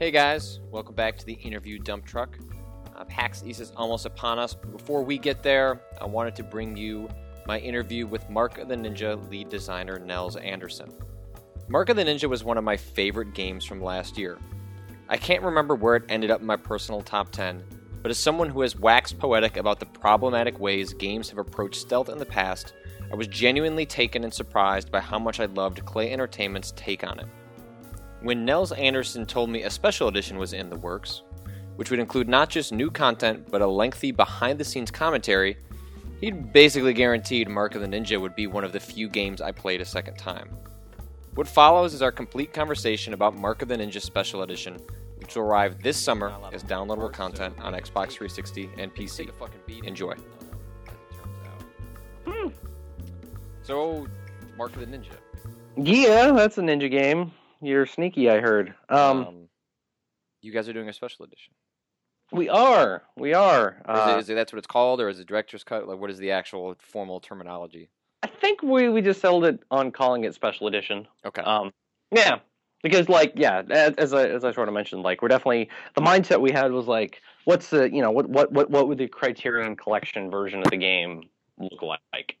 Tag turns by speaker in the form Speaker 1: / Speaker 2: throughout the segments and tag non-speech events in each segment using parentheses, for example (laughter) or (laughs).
Speaker 1: Hey guys, welcome back to the interview dump truck. Uh, PAX East is almost upon us, but before we get there, I wanted to bring you my interview with Mark of the Ninja lead designer Nels Anderson. Mark of the Ninja was one of my favorite games from last year. I can't remember where it ended up in my personal top 10, but as someone who has waxed poetic about the problematic ways games have approached stealth in the past, I was genuinely taken and surprised by how much I loved Klei Entertainment's take on it. When Nels Anderson told me a special edition was in the works, which would include not just new content but a lengthy behind the scenes commentary, he'd basically guaranteed Mark of the Ninja would be one of the few games I played a second time. What follows is our complete conversation about Mark of the Ninja Special Edition, which will arrive this summer as downloadable content on Xbox 360 and PC. Enjoy.
Speaker 2: Hmm.
Speaker 1: So, Mark of the Ninja.
Speaker 2: Yeah, that's a ninja game. You're sneaky, I heard. Um,
Speaker 1: you guys are doing a special edition.
Speaker 2: we are, we are.
Speaker 1: Or is,
Speaker 2: Uh,
Speaker 1: it, is it that's what it's called, or is it director's cut? Like, what is the actual formal terminology?
Speaker 2: I think we we just settled it on calling it special edition.
Speaker 1: Okay.
Speaker 2: Um, yeah, because like yeah, as, as I as I sort of mentioned, like we're definitely the mindset we had was like, what's the you know what what what what would the Criterion Collection version of the game look like?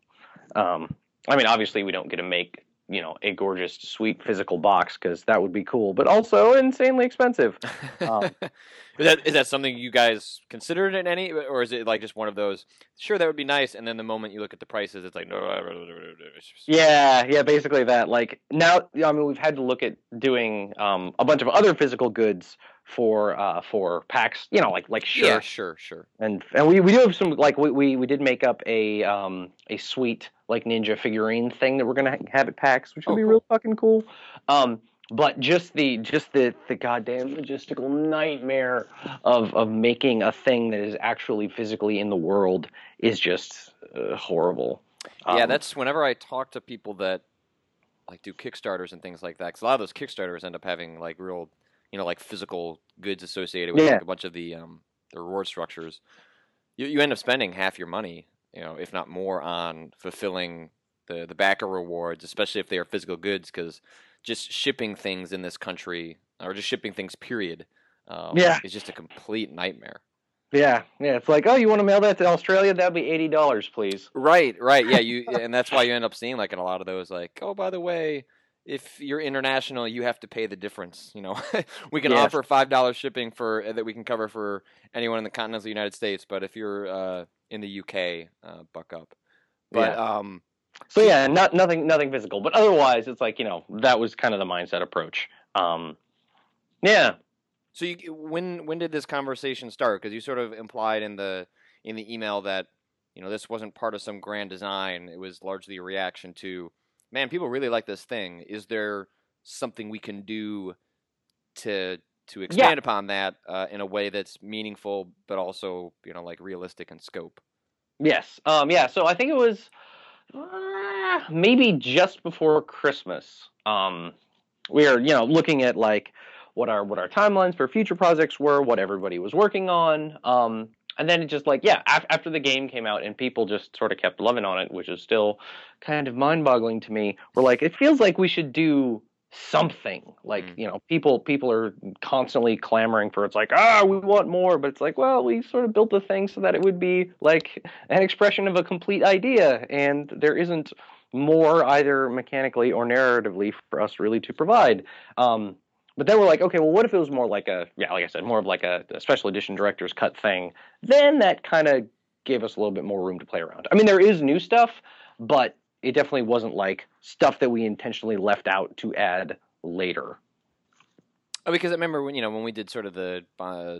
Speaker 2: Um, I mean, obviously we don't get to make you know a gorgeous, sweet physical box because that would be cool, but also insanely expensive. (laughs) um,
Speaker 1: is that is that something you guys considered in any, or is it like just one of those? Sure, that would be nice, and then the moment you look at the prices, it's like no.
Speaker 2: Yeah, yeah, basically that. Like now, I mean, we've had to look at doing um, a bunch of other physical goods for uh, for PAX. You know, like like shirts
Speaker 1: Yeah, sure, sure.
Speaker 2: and and we, we do have some like we, we we did make up a um a sweet like ninja figurine thing that we're gonna ha- have at PAX, which would
Speaker 1: Oh,
Speaker 2: be
Speaker 1: cool.
Speaker 2: real fucking cool. Um, but just the just the the goddamn logistical nightmare of of making a thing that is actually physically in the world is just uh, horrible.
Speaker 1: yeah,
Speaker 2: Um,
Speaker 1: that's whenever I talk to people that like do Kickstarters and things like that. Because a lot of those Kickstarters end up having like real, you know, like physical goods associated with
Speaker 2: Yeah.
Speaker 1: like, a bunch of the um the reward structures. You you end up spending half your money, you know, if not more, on fulfilling the the backer rewards, especially if they are physical goods, because just shipping things in this country or just shipping things, period, um,
Speaker 2: Yeah.
Speaker 1: is just a complete nightmare.
Speaker 2: Yeah, yeah. It's like, oh, you want to mail that to Australia? That'd be eighty dollars, please.
Speaker 1: Right, right. Yeah, you and that's why you end up seeing like in a lot of those like, oh, by the way, if you're international, you have to pay the difference, you know. (laughs) we can
Speaker 2: Yes.
Speaker 1: offer $5 shipping for uh, that we can cover for anyone in the continental United States, but if you're uh, in the UK, uh, buck up. But
Speaker 2: Yeah.
Speaker 1: um
Speaker 2: So yeah, not nothing, nothing physical, but otherwise, it's like you know that was kind of the mindset approach. Um, yeah,
Speaker 1: so you when when did this conversation start? Cuz you sort of implied in the in the email that you know this wasn't part of some grand design. It was largely a reaction to man, people really like this thing. Is there something we can do to to expand upon that uh, in a way that's meaningful but also you know like realistic in scope?
Speaker 2: yes, um, yeah. So I think it was uh, maybe just before Christmas. Um, we are you know looking at like what our what our timelines for future projects were, what everybody was working on. Um, and then it just like yeah, af- after the game came out and people just sort of kept loving on it, which is still kind of mind-boggling to me. We're like, it feels like we should do something. Like
Speaker 1: Mm.
Speaker 2: you know, people people are constantly clamoring for it's like ah, we want more, but it's like well, we sort of built the thing so that it would be like an expression of a complete idea, and there isn't more either mechanically or narratively for us really to provide. Um, but then we're like, okay, well, what if it was more like a, yeah, like I said, more of like a, a special edition director's cut thing? Then that kind of gave us a little bit more room to play around. I mean, there is new stuff, but it definitely wasn't like stuff that we intentionally left out to add later.
Speaker 1: Oh, because I remember when you know when we did sort of the uh,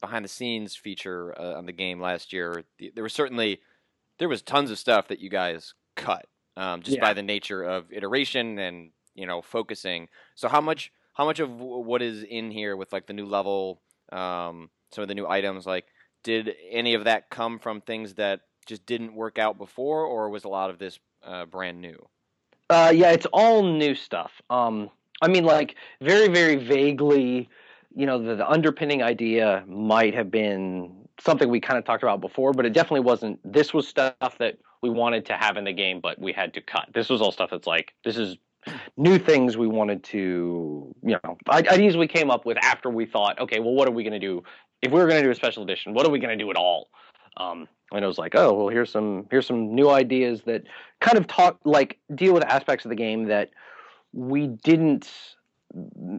Speaker 1: behind the scenes feature uh, on the game last year, the, there was certainly there was tons of stuff that you guys cut um, just
Speaker 2: Yeah.
Speaker 1: by the nature of iteration and you know focusing. So how much how much of what is in here with like the new level, um, some of the new items, like did any of that come from things that just didn't work out before, or was a lot of this uh, brand new?
Speaker 2: Uh, yeah, it's all new stuff. Um, I mean, like very, very vaguely, you know, the, the underpinning idea might have been something we kind of talked about before, but it definitely wasn't. This was stuff that we wanted to have in the game, but we had to cut. This was all stuff that's like this is new things we wanted to, you know, ideas we came up with after we thought, okay, well, what are we going to do if we were going to do a special edition? What are we going to do at all? Um, and it was like, oh, well, here's some here's some new ideas that kind of talk like deal with aspects of the game that we didn't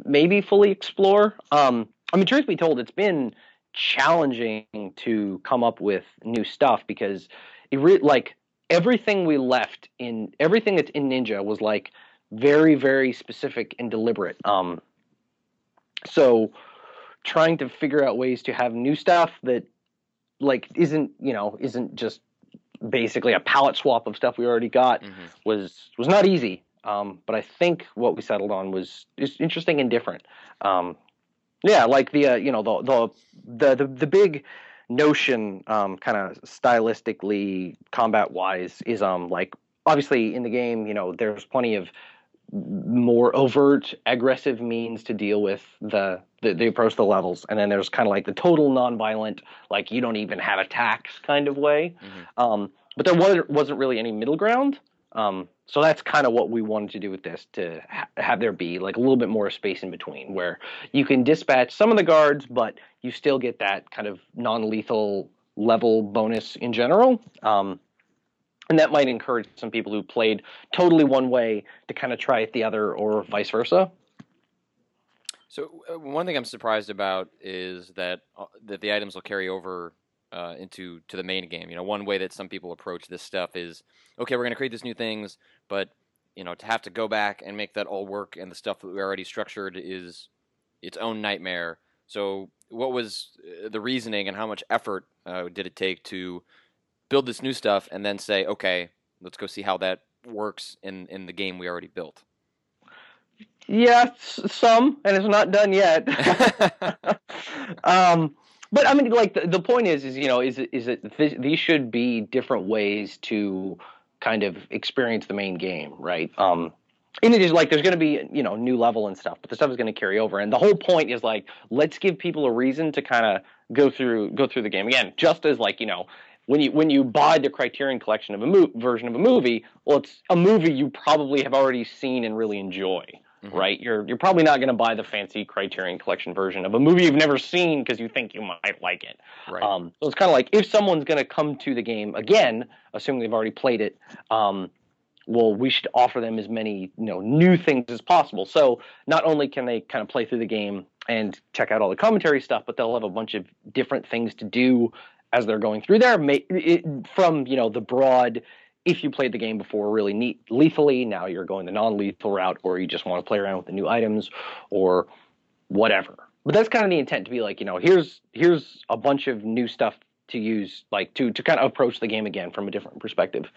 Speaker 2: maybe fully explore. Um, I mean, truth be told, it's been challenging to come up with new stuff because it re- like everything we left in everything that's in Ninja was like very very specific and deliberate. Um, so trying to figure out ways to have new stuff that like isn't you know isn't just basically a palette swap of stuff we already got mm-hmm. was was not easy. Um, but I think what we settled on was is interesting and different. Um, yeah, like the uh, you know the the the the, the big notion, um, kind of stylistically, combat wise, is um like obviously in the game, you know, there's plenty of more overt, aggressive means to deal with the the, the approach the levels, and then there's kind of like the total nonviolent, like you don't even have attacks kind of way. Mm-hmm. Um, but there wasn't wasn't really any middle ground. Um, so that's kind of what we wanted to do with this to ha- have there be like a little bit more space in between where you can dispatch some of the guards, but you still get that kind of non lethal level bonus in general. Um, and that might encourage some people who played totally one way to kind of try it the other or vice versa.
Speaker 1: So uh, one thing I'm surprised about is that uh, that the items will carry over uh, into to the main game. You know, one way that some people approach this stuff is okay, we're going to create these new things, but you know, to have to go back and make that all work and the stuff that we already structured is its own nightmare. So, what was uh, the reasoning and how much effort uh, did it take to build this new stuff and then say, okay, let's go see how that works in in the game we already built?
Speaker 2: Yeah, some, and it's not done yet. (laughs) (laughs) um, but I mean, like the, the point is, is you know, is is that th- these should be different ways to kind of experience the main game, right? Um, and it is like there's going to be you know new level and stuff, but the stuff is going to carry over. And the whole point is like let's give people a reason to kind of go through go through the game again, just as like you know when you when you buy the Criterion collection of a mo- version of a movie, well, it's a movie you probably have already seen and really enjoy mm-hmm. right? You're you're probably not going to buy the fancy Criterion Collection version of a movie you've never seen because you think you might like it. Right. Um, so it's kind of like if someone's going to come to the game again, assuming they've already played it. Um, well, we should offer them as many you know new things as possible. So not only can they kind of play through the game and check out all the commentary stuff, but they'll have a bunch of different things to do as they're going through there. From you know the broad if you played the game before really neat lethally, now you're going the non-lethal route, or you just want to play around with the new items, or whatever. But that's kind of the intent to be like, you know, here's here's a bunch of new stuff to use, like to to kind of approach the game again from a different perspective.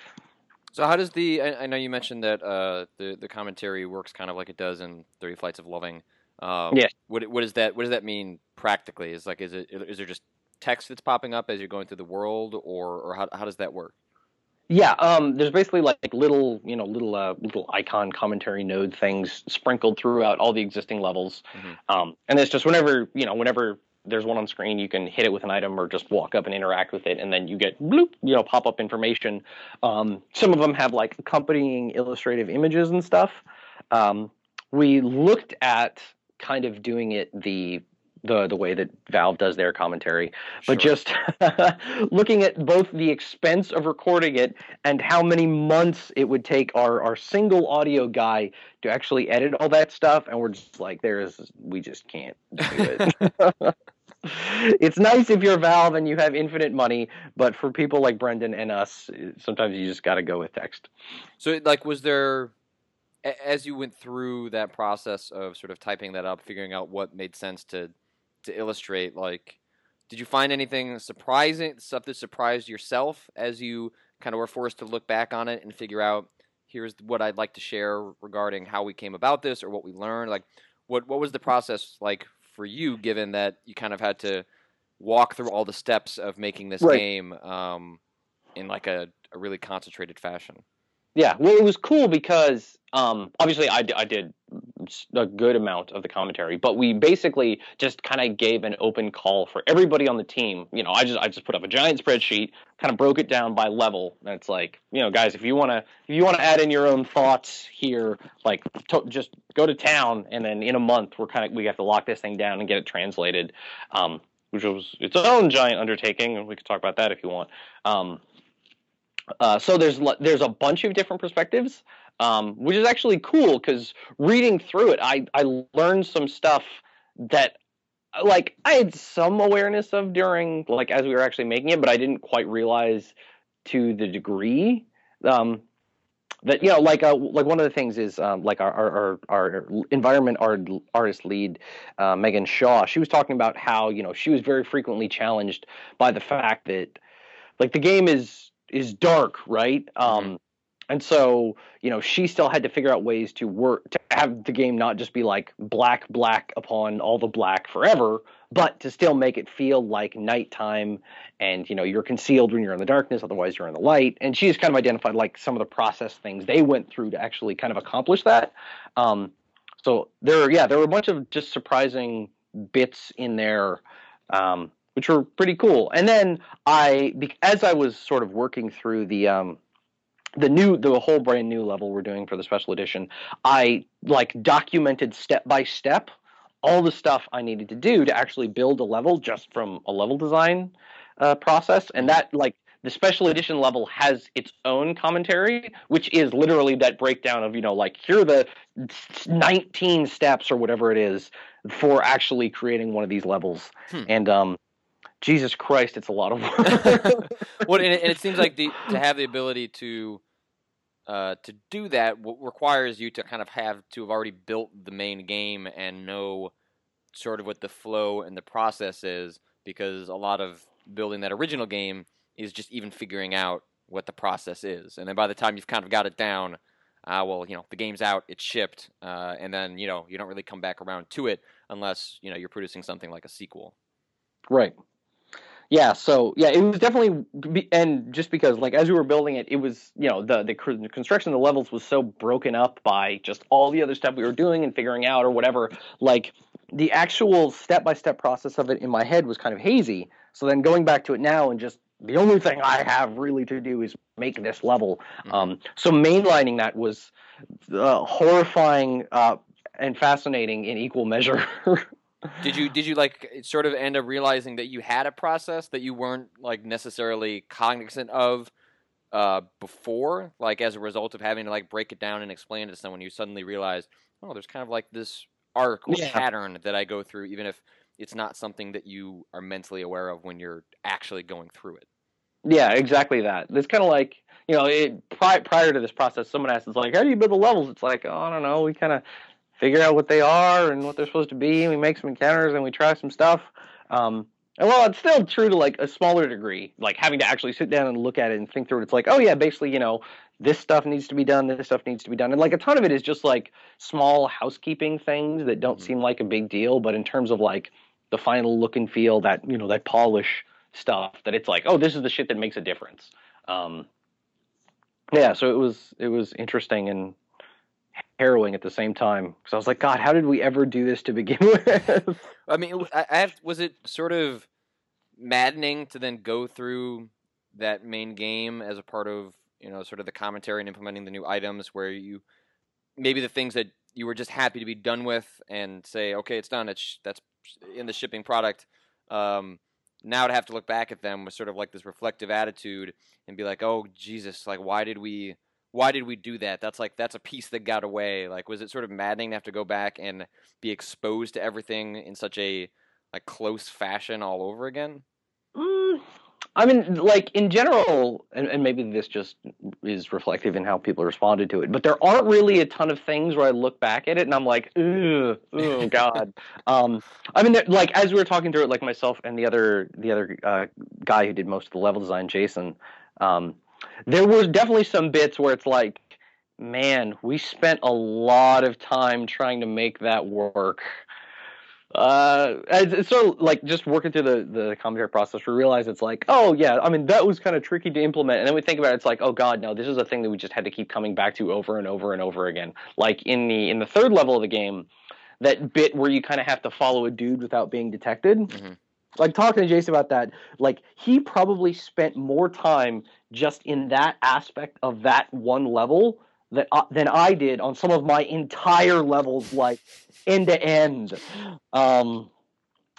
Speaker 1: So how does the? I, I know you mentioned that uh, the the commentary works kind of like it does in Thirty Flights of Loving. Um,
Speaker 2: yeah.
Speaker 1: What what does that what does that mean practically? Is like is it is there just text that's popping up as you're going through the world, or or how how does that work?
Speaker 2: Yeah, um, there's basically like little, you know, little uh, little icon commentary node things sprinkled throughout all the existing levels, mm-hmm. um, and it's just whenever you know, whenever there's one on screen, you can hit it with an item or just walk up and interact with it, and then you get bloop, you know, pop up information. Um, some of them have like accompanying illustrative images and stuff. Um, we looked at kind of doing it the the the way that Valve does their commentary, but sure. just (laughs) looking at both the expense of recording it and how many months it would take our our single audio guy to actually edit all that stuff, and we're just like, there is we just can't do it. (laughs) (laughs) it's nice if you're Valve and you have infinite money, but for people like Brendan and us, sometimes you just got to go with text.
Speaker 1: So, like, was there as you went through that process of sort of typing that up, figuring out what made sense to to illustrate like did you find anything surprising stuff that surprised yourself as you kind of were forced to look back on it and figure out here's what I'd like to share regarding how we came about this or what we learned like what what was the process like for you given that you kind of had to walk through all the steps of making this right. game um, in like a, a really concentrated fashion
Speaker 2: Yeah, well, it was cool because um, obviously I, I did a good amount of the commentary, but we basically just kind of gave an open call for everybody on the team. You know, I just I just put up a giant spreadsheet, kind of broke it down by level, and it's like, you know, guys, if you want to if you want to add in your own thoughts here, like to, just go to town, and then in a month we're kind of we have to lock this thing down and get it translated, um, which was its own giant undertaking, and we could talk about that if you want. Um, uh, so there's there's a bunch of different perspectives um, which is actually cool because reading through it, I I learned some stuff that like I had some awareness of during like as we were actually making it, but I didn't quite realize to the degree um, that you know like uh, like one of the things is um, like our, our our environment art, artist lead uh, Megan Shaw. She was talking about how you know she was very frequently challenged by the fact that like the game is is dark, right? Um, mm-hmm and so you know she still had to figure out ways to work to have the game not just be like black black upon all the black forever but to still make it feel like nighttime and you know you're concealed when you're in the darkness otherwise you're in the light. And she's kind of identified like some of the process things they went through to actually kind of accomplish that. Um, so there yeah there were a bunch of just surprising bits in there. Um, which were pretty cool. And then i as i was sort of working through the um, the new the whole brand new level we're doing for the special edition i like documented step by step all the stuff i needed to do to actually build a level just from a level design uh, process. And that like the special edition level has its own commentary which is literally that breakdown of you know like here are the 19 steps or whatever it is for actually creating one of these levels. Hmm. and um Jesus Christ, it's a lot of
Speaker 1: work. (laughs) well, and it, and it, seems like the, to have the ability to uh, to do that requires you to kind of have to have already built the main game and know sort of what the flow and the process is, because a lot of building that original game is just even figuring out what the process is, and then by the time you've kind of got it down. Uh, well, you know, the game's out, it's shipped, uh, and then you know you don't really come back around to it unless you know you're producing something like a sequel.
Speaker 2: Right yeah so yeah it was definitely and just because like as we were building it it was you know the the construction of the levels was so broken up by just all the other stuff we were doing and figuring out or whatever like the actual step by step process of it in my head was kind of hazy. So then going back to it now and just the only thing i have really to do is make this level. Mm-hmm. um, so mainlining that was uh, horrifying uh, and fascinating in equal measure (laughs)
Speaker 1: did you did you like sort of end up realizing that you had a process that you weren't like necessarily cognizant of uh, before, like as a result of having to like break it down and explain it to someone? You suddenly realized, oh, there's kind of like this arc or yeah. pattern that I go through, even if it's not something that you are mentally aware of when you're actually going through it.
Speaker 2: Yeah, exactly that. It's kind of like you know, it, prior, prior to this process, someone asks, "It's like, how do you build the levels?" It's like, oh, I don't know. We kind of figure out what they are and what they're supposed to be. And we make some encounters and we try some stuff. Um, and well, it's still true to like a smaller degree, like having to actually sit down and look at it and think through it. It's like, oh yeah, basically, you know, this stuff needs to be done, this stuff needs to be done, and like a ton of it is just like small housekeeping things that don't mm-hmm. seem like a big deal, but in terms of like the final look and feel, that you know, that polish stuff, that it's like, oh, this is the shit that makes a difference. Um, yeah, so it was it was interesting and harrowing at the same time because I was like, God, how did we ever do this to begin (laughs) with?
Speaker 1: I mean, I have, was it sort of maddening to then go through that main game as a part of you know sort of the commentary and implementing the new items where you maybe the things that you were just happy to be done with and say, okay, it's done. It's that's in the shipping product. Um, now to have to look back at them with sort of like this reflective attitude and be like, oh Jesus, like why did we why did we do that? That's like that's a piece that got away. Like was it sort of maddening to have to go back and be exposed to everything in such a like close fashion all over again?
Speaker 2: Mm, I mean, like in general, and, and, maybe this just is reflective in how people responded to it. But there aren't really a ton of things where I look back at it and I'm like, oh (laughs) God. um, I mean, like as we were talking through it, like myself and the other the other uh, guy who did most of the level design, Jason. Um, there were definitely some bits where it's like, man, we spent a lot of time trying to make that work. uh, it's of like just working through the, the commentary process, we realize it's like, oh yeah, I mean that was kind of tricky to implement, and then we think about it, it's like, oh god, no, this is a thing that we just had to keep coming back to over and over and over again. Like in the in the third level of the game, that bit where you kind of have to follow a dude without being detected. Mm-hmm. Like talking to Jason about that, like he probably spent more time just in that aspect of that one level that uh, than I did on some of my entire levels, like end to end. Um,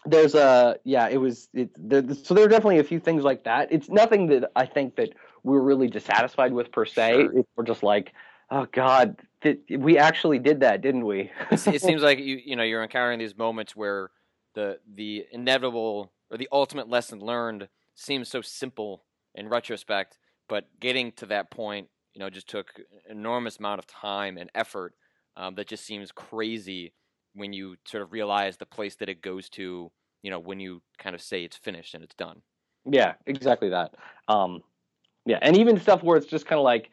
Speaker 2: there's a yeah, it was it. There, so there are definitely a few things like that. It's nothing that I think that we're really dissatisfied with per se. Sure. It, we're just like, oh god, th- we actually did that, didn't we?
Speaker 1: it (laughs) seems like you you know you're encountering these moments where the the inevitable or the ultimate lesson learned seems so simple in retrospect, but getting to that point you know, just took enormous amount of time and effort um, that just seems crazy when you sort of realize the place that it goes to, you know, when you kind of say it's finished and it's done.
Speaker 2: Yeah, exactly that. Um, yeah, and even stuff where it's just kind of like,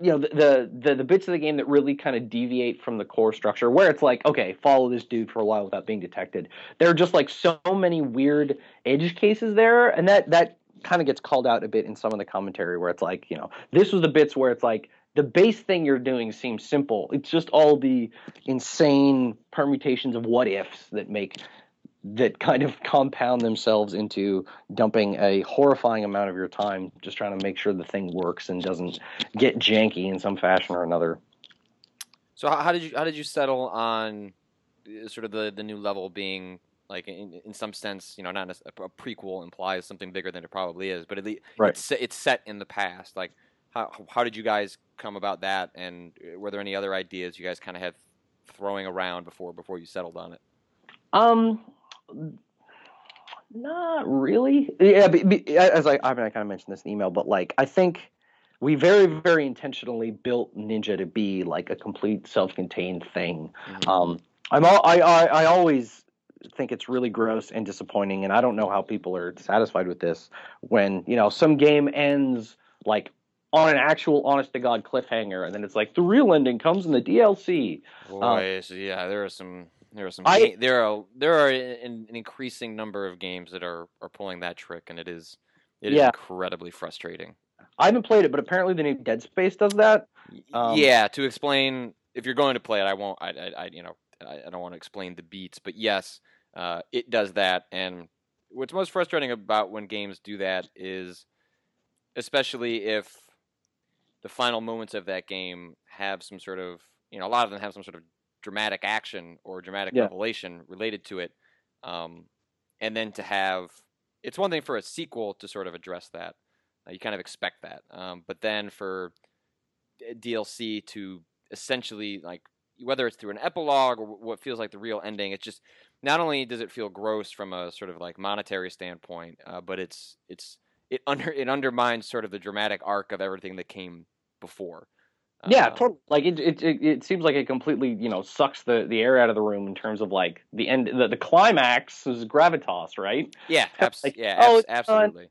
Speaker 2: you know, the, the the bits of the game that really kind of deviate from the core structure, where it's like, okay, follow this dude for a while without being detected. There are just like so many weird edge cases there, and that that kind of gets called out a bit in some of the commentary where it's like, you know, this was the bits where it's like the base thing you're doing seems simple. It's just all the insane permutations of what ifs that make that kind of compound themselves into dumping a horrifying amount of your time just trying to make sure the thing works and doesn't get janky in some fashion or another.
Speaker 1: So how did you how did you settle on uh, sort of the the new level being like in, in some sense, you know, not a, a, prequel implies something bigger than it probably is, but at least right. it's, it's set in the past. Like, how how did you guys come about that, and uh, were there any other ideas you guys kind of had throwing around before before you settled on it?
Speaker 2: Um, not really. Yeah, as I I mean, I kind of mentioned this in email, but like I think we very very intentionally built Ninja to be like a complete self-contained thing. Mm-hmm. Um, I'm all, I, I I always think it's really gross and disappointing and I don't know how people are satisfied with this when, you know, some game ends like on an actual honest to god cliffhanger and then it's like the real ending comes in the DLC.
Speaker 1: Boy, um, yeah, there are some there are some I, there are there are an, an, increasing number of games that are are pulling that trick and it is it is yeah. incredibly frustrating.
Speaker 2: I haven't played it, but apparently the new Dead Space does that.
Speaker 1: Um, yeah, to explain if you're going to play it, I won't. I, I, I you know, I, I, don't want to explain the beats, but yes, uh, it does that. And what's most frustrating about when games do that is, especially if the final moments of that game have some sort of, you know, a lot of them have some sort of dramatic action or dramatic yeah. revelation related to it. Um, and then to have, it's one thing for a sequel to sort of address that. Uh, you kind of expect that. Um, but then for DLC to essentially like whether it's through an epilogue or what feels like the real ending, it's just not only does it feel gross from a sort of like monetary standpoint, uh, but it's it's it under it undermines sort of the dramatic arc of everything that came before.
Speaker 2: Yeah, totally. Like it, it, it, it, seems like it completely, you know, sucks the, the air out of the room in terms of like the end. The, the climax is gravitas, right?
Speaker 1: Yeah, (laughs) abs- like, yeah, oh, absolutely.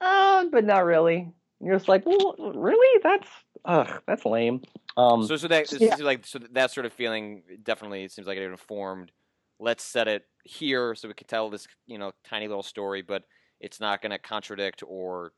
Speaker 2: Uh, but not really. You're just like, well, really? That's ugh, that's lame. Um,
Speaker 1: so, so that yeah. like so that sort of feeling definitely seems like it informed. Let's set it here so we can tell this you know tiny little story, but it's not going to contradict or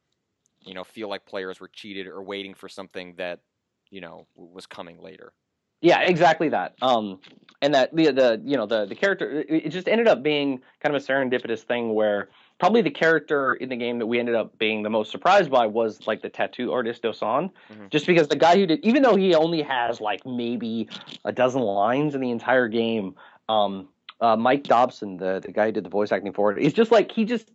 Speaker 1: you know feel like players were cheated or waiting for something that you know was coming later.
Speaker 2: Yeah, exactly that. Um, and that the the you know the the character it just ended up being kind of a serendipitous thing where probably the character in the game that we ended up being the most surprised by was like the tattoo artist Dosan, mm-hmm. just because the guy who did, even though he only has like maybe a dozen lines in the entire game, um, uh, Mike Dobson, the the guy who did the voice acting for it, is just like he just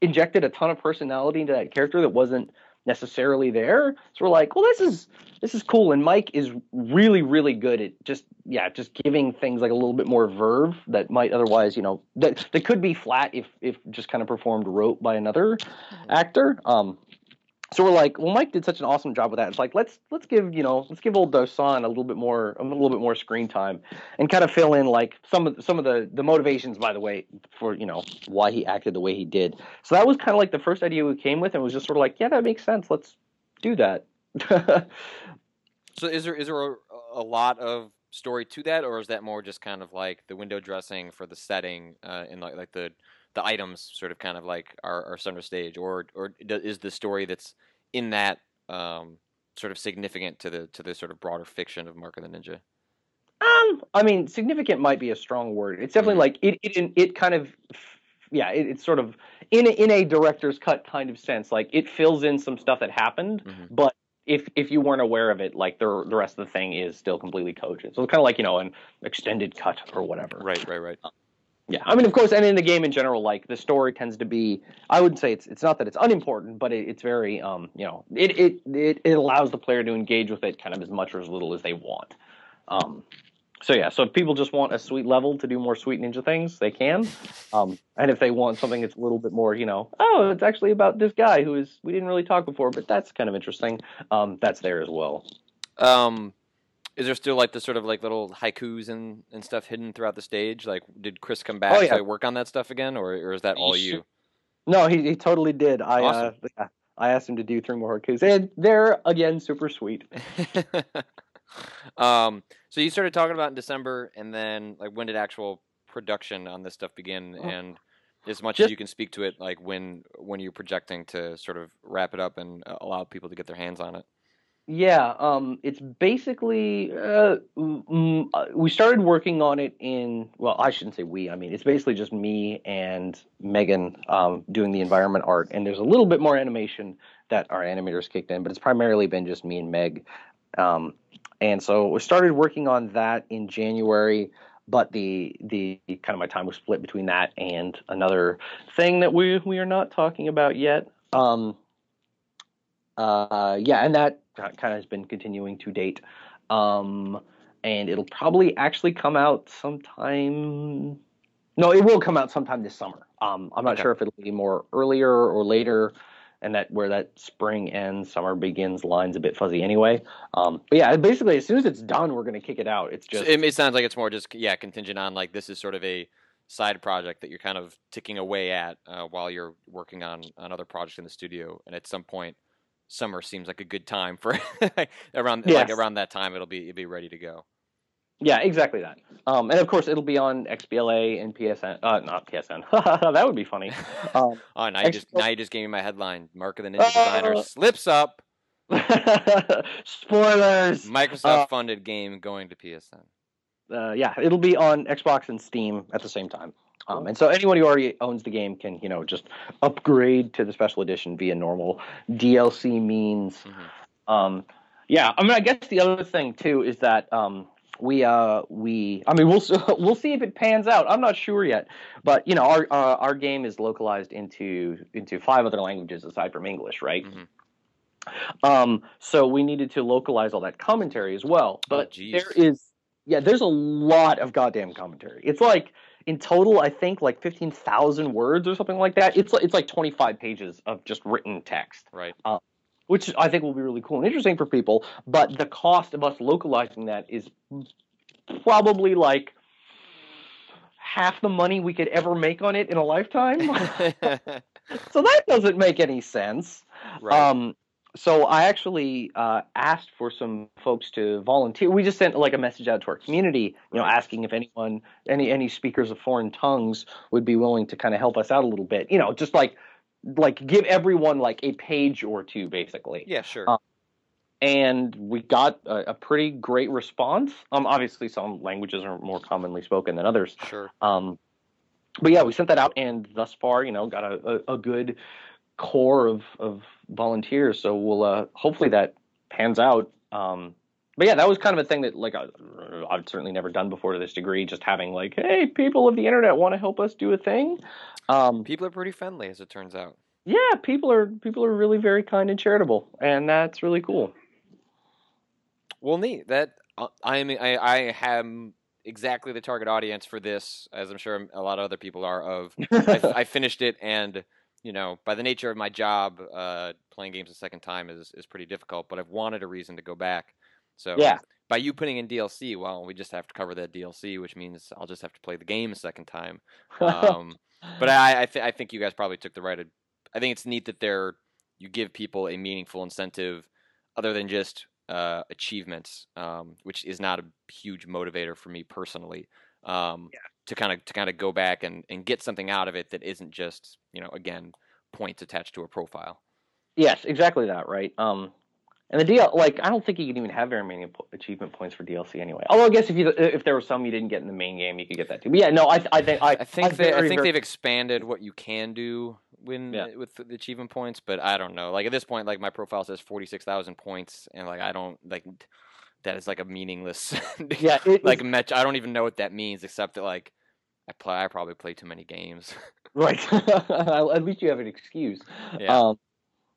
Speaker 2: injected a ton of personality into that character that wasn't necessarily there. So we're like, well, this is this is cool. And Mike is really, really good at just yeah, just giving things like a little bit more verve that might otherwise, you know, that that could be flat if if just kind of performed rote by another mm-hmm. actor. Um, so we're like, well, Mike did such an awesome job with that. It's like let's let's give you know let's give old Dosan a little bit more a little bit more screen time and kind of fill in like some of some of the the motivations, by the way, for you know why he acted the way he did. So that was kind of like the first idea we came with, and it was just sort of like, yeah, that makes sense. Let's do that.
Speaker 1: so is there is there a, a lot of story to that, or is that more just kind of like the window dressing for the setting uh, and like like the the items sort of kind of like are, our center stage, or or is the story that's in that um, sort of significant to the to the sort of broader fiction of Mark of the Ninja?
Speaker 2: Um, I mean, significant might be a strong word. It's definitely mm-hmm. like it. It it kind of yeah, it, it's sort of in a, in a director's cut kind of sense. Like it fills in some stuff that happened, mm-hmm. but if if you weren't aware of it, like the the rest of the thing is still completely cogent. So it's kind of like you know an extended cut or whatever.
Speaker 1: Right, right, right.
Speaker 2: Yeah, I mean, of course, and in the game in general, like the story tends to be. I wouldn't say it's it's not that it's unimportant, but it, it's very um you know it, it it it allows the player to engage with it kind of as much or as little as they want. Um, so yeah, so if people just want a sweet level to do more sweet ninja things, they can. Um, and if they want something that's a little bit more, you know, oh, it's actually about this guy who is we didn't really talk before, but that's kind of interesting. Um, that's there as well.
Speaker 1: Um, is there still like the sort of like little haikus and, and stuff hidden throughout the stage? Like, did Chris come back oh, yeah. to work on that stuff again, or, or is that all you?
Speaker 2: No, he, he totally did. I uh, awesome. uh, yeah, I asked him to do three more haikus, and they're again super sweet. (laughs)
Speaker 1: um, so you started talking about in December, and then like when did actual production on this stuff begin? Oh. And as much Just, as you can speak to it, like when when you're projecting to sort of wrap it up and uh, allow people to get their hands on it.
Speaker 2: Yeah, um, it's basically uh, mm, we started working on it in well, I shouldn't say we. I mean, it's basically just me and Megan um, doing the environment art, and there's a little bit more animation that our animators kicked in, but it's primarily been just me and Meg. Um, and so we started working on that in January but the the kind of my time was split between that and another thing that we we are not talking about yet. Um, uh, yeah, and that kind of has been continuing to date. Um, and it'll probably actually come out sometime. No, it will come out sometime this summer. Um, I'm not okay. sure if it'll be more earlier or later and that where that spring ends, summer begins line's a bit fuzzy anyway. Um, but yeah, basically as soon as it's done, we're going to kick it out. It's just
Speaker 1: it, it, sounds like it's more just yeah contingent on like this is sort of a side project that you're kind of ticking away at uh, while you're working on on other projects in the studio, and at some point. Summer seems like a good time for (laughs) around yes. like around that time it'll be it'll be ready to go.
Speaker 2: Yeah, exactly that. Um, and of course, it'll be on XBLA and PSN. Uh, not PSN. (laughs) that would be funny. (laughs) Um,
Speaker 1: oh, now you just now you just gave me my headline. Mark of the Ninja uh, Designer slips up.
Speaker 2: Spoilers.
Speaker 1: Microsoft uh, funded game going to PSN.
Speaker 2: Uh, yeah, it'll be on Xbox and Steam at the same time. Um, and so anyone who already owns the game can, you know, just upgrade to the special edition via normal DLC means. Mm-hmm. Um, yeah, I mean, I guess the other thing too is that um, we uh we I mean we'll (laughs) we'll see if it pans out. I'm not sure yet, but you know our uh, our game is localized into into five other languages aside from English, right? Mm-hmm. Um, so we needed to localize all that commentary as well. But oh, there is yeah, there's a lot of goddamn commentary. It's like in total, I think like fifteen thousand words or something like that. It's it's like twenty five pages of just written text.
Speaker 1: Right.
Speaker 2: Uh, which I think will be really cool and interesting for people. But the cost of us localizing that is probably like half the money we could ever make on it in a lifetime. (laughs) (laughs) so that doesn't make any sense. Right. Um, so I actually uh, asked for some folks to volunteer. We just sent like a message out to our community, you know, asking if anyone, any any speakers of foreign tongues would be willing to kind of help us out a little bit. You know, just like like give everyone like a page or two basically.
Speaker 1: Yeah, sure. Um,
Speaker 2: and we got a, a, pretty great response. Um, obviously some languages are more commonly spoken than others.
Speaker 1: Sure.
Speaker 2: Um, but yeah, we sent that out, and thus far, you know, got a, a, a good core of of volunteers. So we'll uh, hopefully that pans out. Um, but yeah, that was kind of a thing that like I, I've certainly never done before to this degree. Just having like, hey, people of the internet want to help us do a thing.
Speaker 1: Um, people are pretty friendly, as it turns out.
Speaker 2: Yeah, people are people are really very kind and charitable, and that's really cool.
Speaker 1: Well, neat. That uh, I am. I, I am exactly the target audience for this, as I'm sure a lot of other people are. Of (laughs) I, I, finished it, and you know, by the nature of my job, uh, playing games a second time is is pretty difficult. But I've wanted a reason to go back. So
Speaker 2: yeah.
Speaker 1: By you putting in DLC, well, we just have to cover that DLC, which means I'll just have to play the game a second time. (laughs) Um, but I I, th- I, think you guys probably took the right. Ad- I think it's neat that they're you give people a meaningful incentive other than just uh, achievements, um, which is not a huge motivator for me personally. Um,
Speaker 2: Yeah.
Speaker 1: To kind of to kind of go back and, and get something out of it that isn't just you know again points attached to a profile.
Speaker 2: Yes, exactly that, right? Um, and the deal, like, I don't think you can even have very many achievement points for DLC anyway. Although I guess if you if there were some you didn't get in the main game, you could get that too. But yeah, no, I I think I,
Speaker 1: I think they, I
Speaker 2: very,
Speaker 1: think
Speaker 2: very-
Speaker 1: they've expanded what you can do when
Speaker 2: Yeah.
Speaker 1: with the achievement points, but I don't know. Like at this point, like my profile says forty six thousand points, and like I don't like that is like a meaningless (laughs)
Speaker 2: yeah, it,
Speaker 1: like match. I don't even know what that means, except that like I play. I probably play too many games. (laughs)
Speaker 2: right. (laughs) At least you have an excuse.
Speaker 1: yeah.
Speaker 2: Um,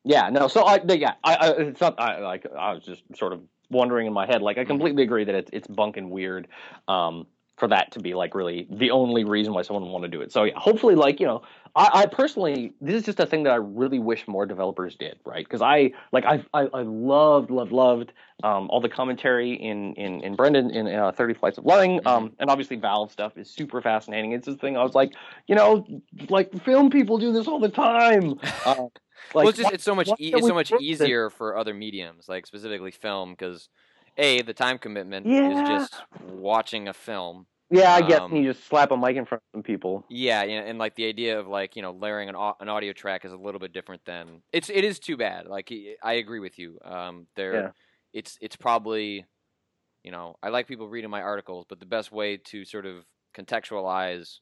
Speaker 2: yeah, no. So I, yeah, I, I it's not. I like. I was just sort of wondering in my head. Like, I
Speaker 1: Mhm.
Speaker 2: completely agree that it's it's bunk and weird. Um, for that to be like really the only reason why someone would want to do it. So yeah, hopefully, like you know, I, I personally, this is just a thing that I really wish more developers did, right? Because I like I, I I loved loved loved um, all the commentary in in in Brendan in uh, Thirty Flights of Loving, um, and obviously Valve stuff is super fascinating. It's this thing I was like, you know, like film people do this all the time. (laughs) Um, like,
Speaker 1: well, it's just it's so much e- it's so much
Speaker 2: fix this?
Speaker 1: easier for other mediums, like specifically film, because a the time commitment
Speaker 2: Yeah.
Speaker 1: is just watching a film.
Speaker 2: Yeah, I guess
Speaker 1: Um,
Speaker 2: you just slap a mic in front of some people.
Speaker 1: Yeah, yeah, and like the idea of like you know layering an au- an audio track is a little bit different than it's it is too bad. Like I- I agree with you. Um, there,
Speaker 2: Yeah.
Speaker 1: it's it's probably, you know, I like people reading my articles, but the best way to sort of contextualize,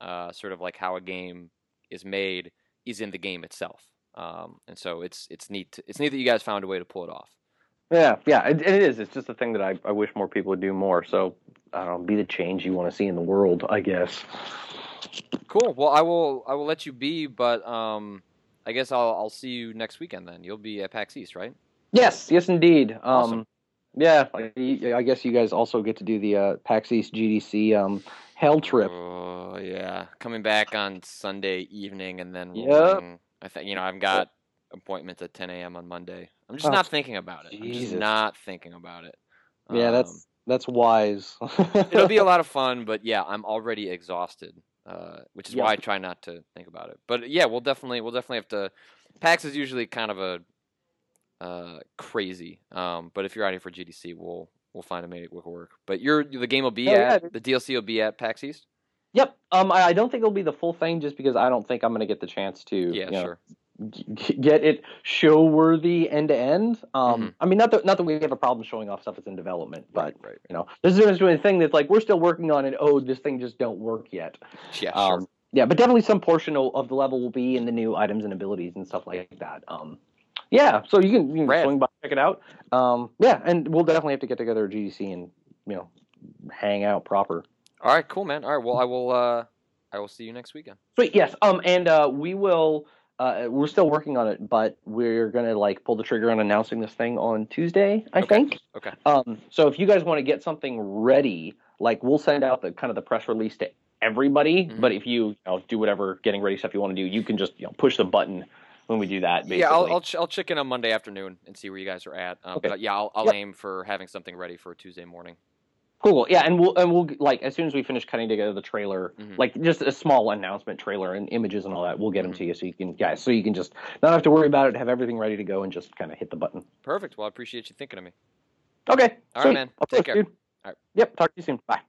Speaker 1: uh, sort of like how a game is made is in the game itself. Um, and so it's it's neat. To, it's neat that you guys found a way to pull it off.
Speaker 2: Yeah, yeah, it, it is. It's just a thing that I, I wish more people would do more. So I don't know, be the change you want to see in the world, I guess.
Speaker 1: Cool. Well, I will I will let you be, but um, I guess I'll I'll see you next weekend then. You'll be at PAX East, right?
Speaker 2: Yes, yes, indeed. Um,
Speaker 1: Awesome.
Speaker 2: Yeah, I, I guess you guys also get to do the uh, PAX East GDC um, Hell Trip.
Speaker 1: Oh yeah, coming back on Sunday evening and then
Speaker 2: Yep.
Speaker 1: rolling. I think you know I've got appointments at 10 a.m. on Monday. I'm just
Speaker 2: Oh,
Speaker 1: not thinking about it. I'm just
Speaker 2: Jesus.
Speaker 1: not thinking about it.
Speaker 2: Yeah, that's
Speaker 1: Um,
Speaker 2: that's wise.
Speaker 1: it'll be a (laughs) lot of fun, but yeah, I'm already exhausted, uh, which is
Speaker 2: Yeah.
Speaker 1: why I try not to think about it. But yeah, we'll definitely we'll definitely have to. PAX is usually kind of a uh, crazy, um, but if you're out here for GDC, we'll we'll find a make it will work. But you're the game will be
Speaker 2: Oh,
Speaker 1: at
Speaker 2: dude.
Speaker 1: the DLC will be at PAX East.
Speaker 2: Yep. Um, I, I don't think it'll be the full thing, just because I don't think I'm going to get the chance to.
Speaker 1: Yeah,
Speaker 2: you know,
Speaker 1: sure.
Speaker 2: G- get it show worthy end to end. Um,
Speaker 1: Mhm.
Speaker 2: I mean, not that not that we have a problem showing off stuff that's in development, but
Speaker 1: right, right.
Speaker 2: you know, this is doing a thing that's like we're still working on it. Oh, this thing just don't work yet.
Speaker 1: Yeah, sure.
Speaker 2: Um, yeah, but definitely some portion of, of the level will be in the new items and abilities and stuff like that. Um, yeah, so you can, you can swing by check it out. Um, yeah, and we'll definitely have to get together at GDC and you know hang out proper.
Speaker 1: All right, cool, man. All right, well, I will. Uh, I will see you next weekend.
Speaker 2: Sweet. Yes. Um, and uh, we will. Uh, we're still working on it, but we're gonna like pull the trigger on announcing this thing on Tuesday, I
Speaker 1: Okay.
Speaker 2: think.
Speaker 1: Okay.
Speaker 2: Um, so if you guys want to get something ready, like we'll send out the kind of the press release to everybody.
Speaker 1: Mhm.
Speaker 2: But if you, you know, do whatever getting ready stuff you want to do, you can just you know push the button when we do that. Basically.
Speaker 1: Yeah, I'll I'll, ch- I'll check in on Monday afternoon and see where you guys are at. Um,
Speaker 2: Okay.
Speaker 1: But yeah, I'll, I'll
Speaker 2: Yep.
Speaker 1: aim for having something ready for Tuesday morning.
Speaker 2: Cool. Yeah, and we'll and we'll like as soon as we finish cutting together the trailer,
Speaker 1: Mhm.
Speaker 2: like just a small announcement trailer and images and all that, we'll get them
Speaker 1: Mhm.
Speaker 2: to you so you can yeah, so you can just not have to worry about it, have everything ready to go, and just kind of hit the button.
Speaker 1: Perfect. Well, I appreciate you thinking of me.
Speaker 2: Okay.
Speaker 1: All right,
Speaker 2: sweet.
Speaker 1: man.
Speaker 2: Of
Speaker 1: Take care. All right.
Speaker 2: Yep. Talk to you soon. Bye.